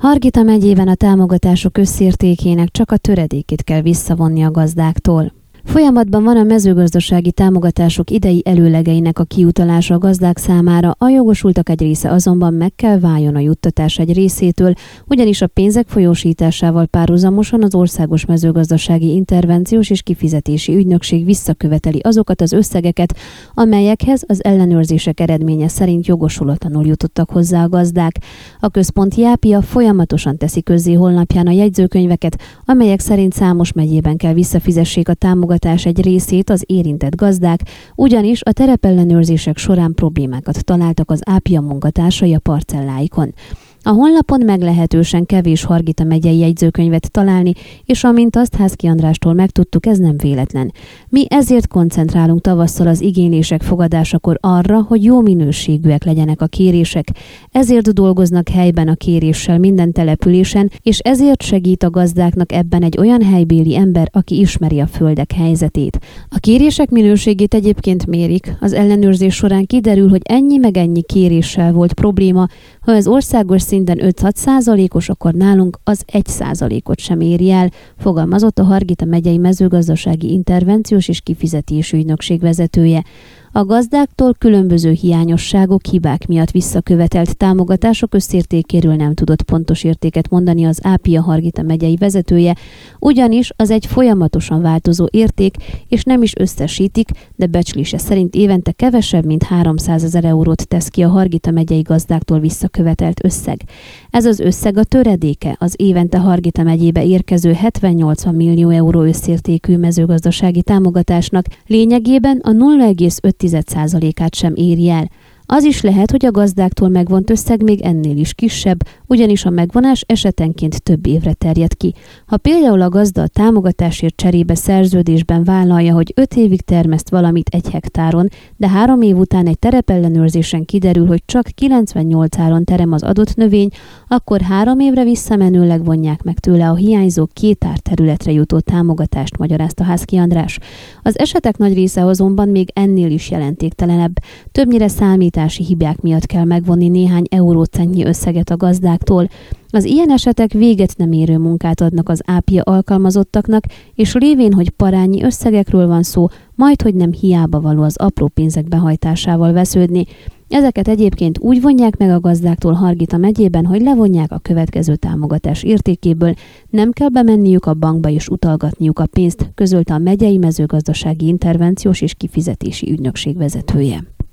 Hargita megyében a támogatások összértékének csak a töredékét kell visszavonni a gazdáktól. Folyamatban van a mezőgazdasági támogatások idei előlegeinek a kiutalása a gazdák számára, a jogosultak egy része azonban meg kell váljon a juttatás egy részétől, ugyanis a pénzek folyósításával párhuzamosan az Országos Mezőgazdasági Intervenciós és Kifizetési Ügynökség visszaköveteli azokat az összegeket, amelyekhez az ellenőrzések eredménye szerint jogosulatlanul jutottak hozzá a gazdák. A központi Jápia folyamatosan teszi közzé honlapján a jegyzőkönyveket, amelyek szerint számos megyében kell visszafizessék a támogatásokat támogatás egy részét az érintett gazdák, ugyanis a terepellenőrzések során problémákat találtak az ápia munkatársai a parcelláikon. A honlapon meglehetősen kevés Hargita megyei jegyzőkönyvet találni, és amint azt Házki Andrástól megtudtuk, ez nem véletlen. Mi ezért koncentrálunk tavasszal az igénylések fogadásakor arra, hogy jó minőségűek legyenek a kérések. Ezért dolgoznak helyben a kéréssel minden településen, és ezért segít a gazdáknak ebben egy olyan helybéli ember, aki ismeri a földek helyzetét. A kérések minőségét egyébként mérik. Az ellenőrzés során kiderül, hogy ennyi meg ennyi kéréssel volt probléma, ha ez országos szinten 5-6 százalékos, akkor nálunk az 1 százalékot sem éri el, fogalmazott a Hargita megyei mezőgazdasági intervenciós és kifizetési ügynökség vezetője. A gazdáktól különböző hiányosságok, hibák miatt visszakövetelt támogatások összértékéről nem tudott pontos értéket mondani az Ápia Hargita megyei vezetője, ugyanis az egy folyamatosan változó érték, és nem is összesítik, de becslése szerint évente kevesebb, mint 300 ezer eurót tesz ki a Hargita megyei gazdáktól visszakövetelt összeg. Ez az összeg a töredéke az évente Hargita megyébe érkező 70-80 millió euró összértékű mezőgazdasági támogatásnak, lényegében a 0,5 0,5%-át sem éri el. Az is lehet, hogy a gazdáktól megvont összeg még ennél is kisebb, ugyanis a megvonás esetenként több évre terjed ki. Ha például a gazda a támogatásért cserébe szerződésben vállalja, hogy 5 évig termeszt valamit egy hektáron, de három év után egy terepellenőrzésen kiderül, hogy csak 98 áron terem az adott növény, akkor három évre visszamenőleg vonják meg tőle a hiányzó két ár területre jutó támogatást, magyarázta Házki András. Az esetek nagy része azonban még ennél is jelentéktelenebb. Többnyire számítási hibák miatt kell megvonni néhány eurócentnyi összeget a gazdáktól. Az ilyen esetek véget nem érő munkát adnak az ápia alkalmazottaknak, és lévén, hogy parányi összegekről van szó, majd hogy nem hiába való az apró pénzek behajtásával vesződni. Ezeket egyébként úgy vonják meg a gazdáktól Hargita megyében, hogy levonják a következő támogatás értékéből, nem kell bemenniük a bankba és utalgatniuk a pénzt, közölte a megyei mezőgazdasági intervenciós és kifizetési ügynökség vezetője.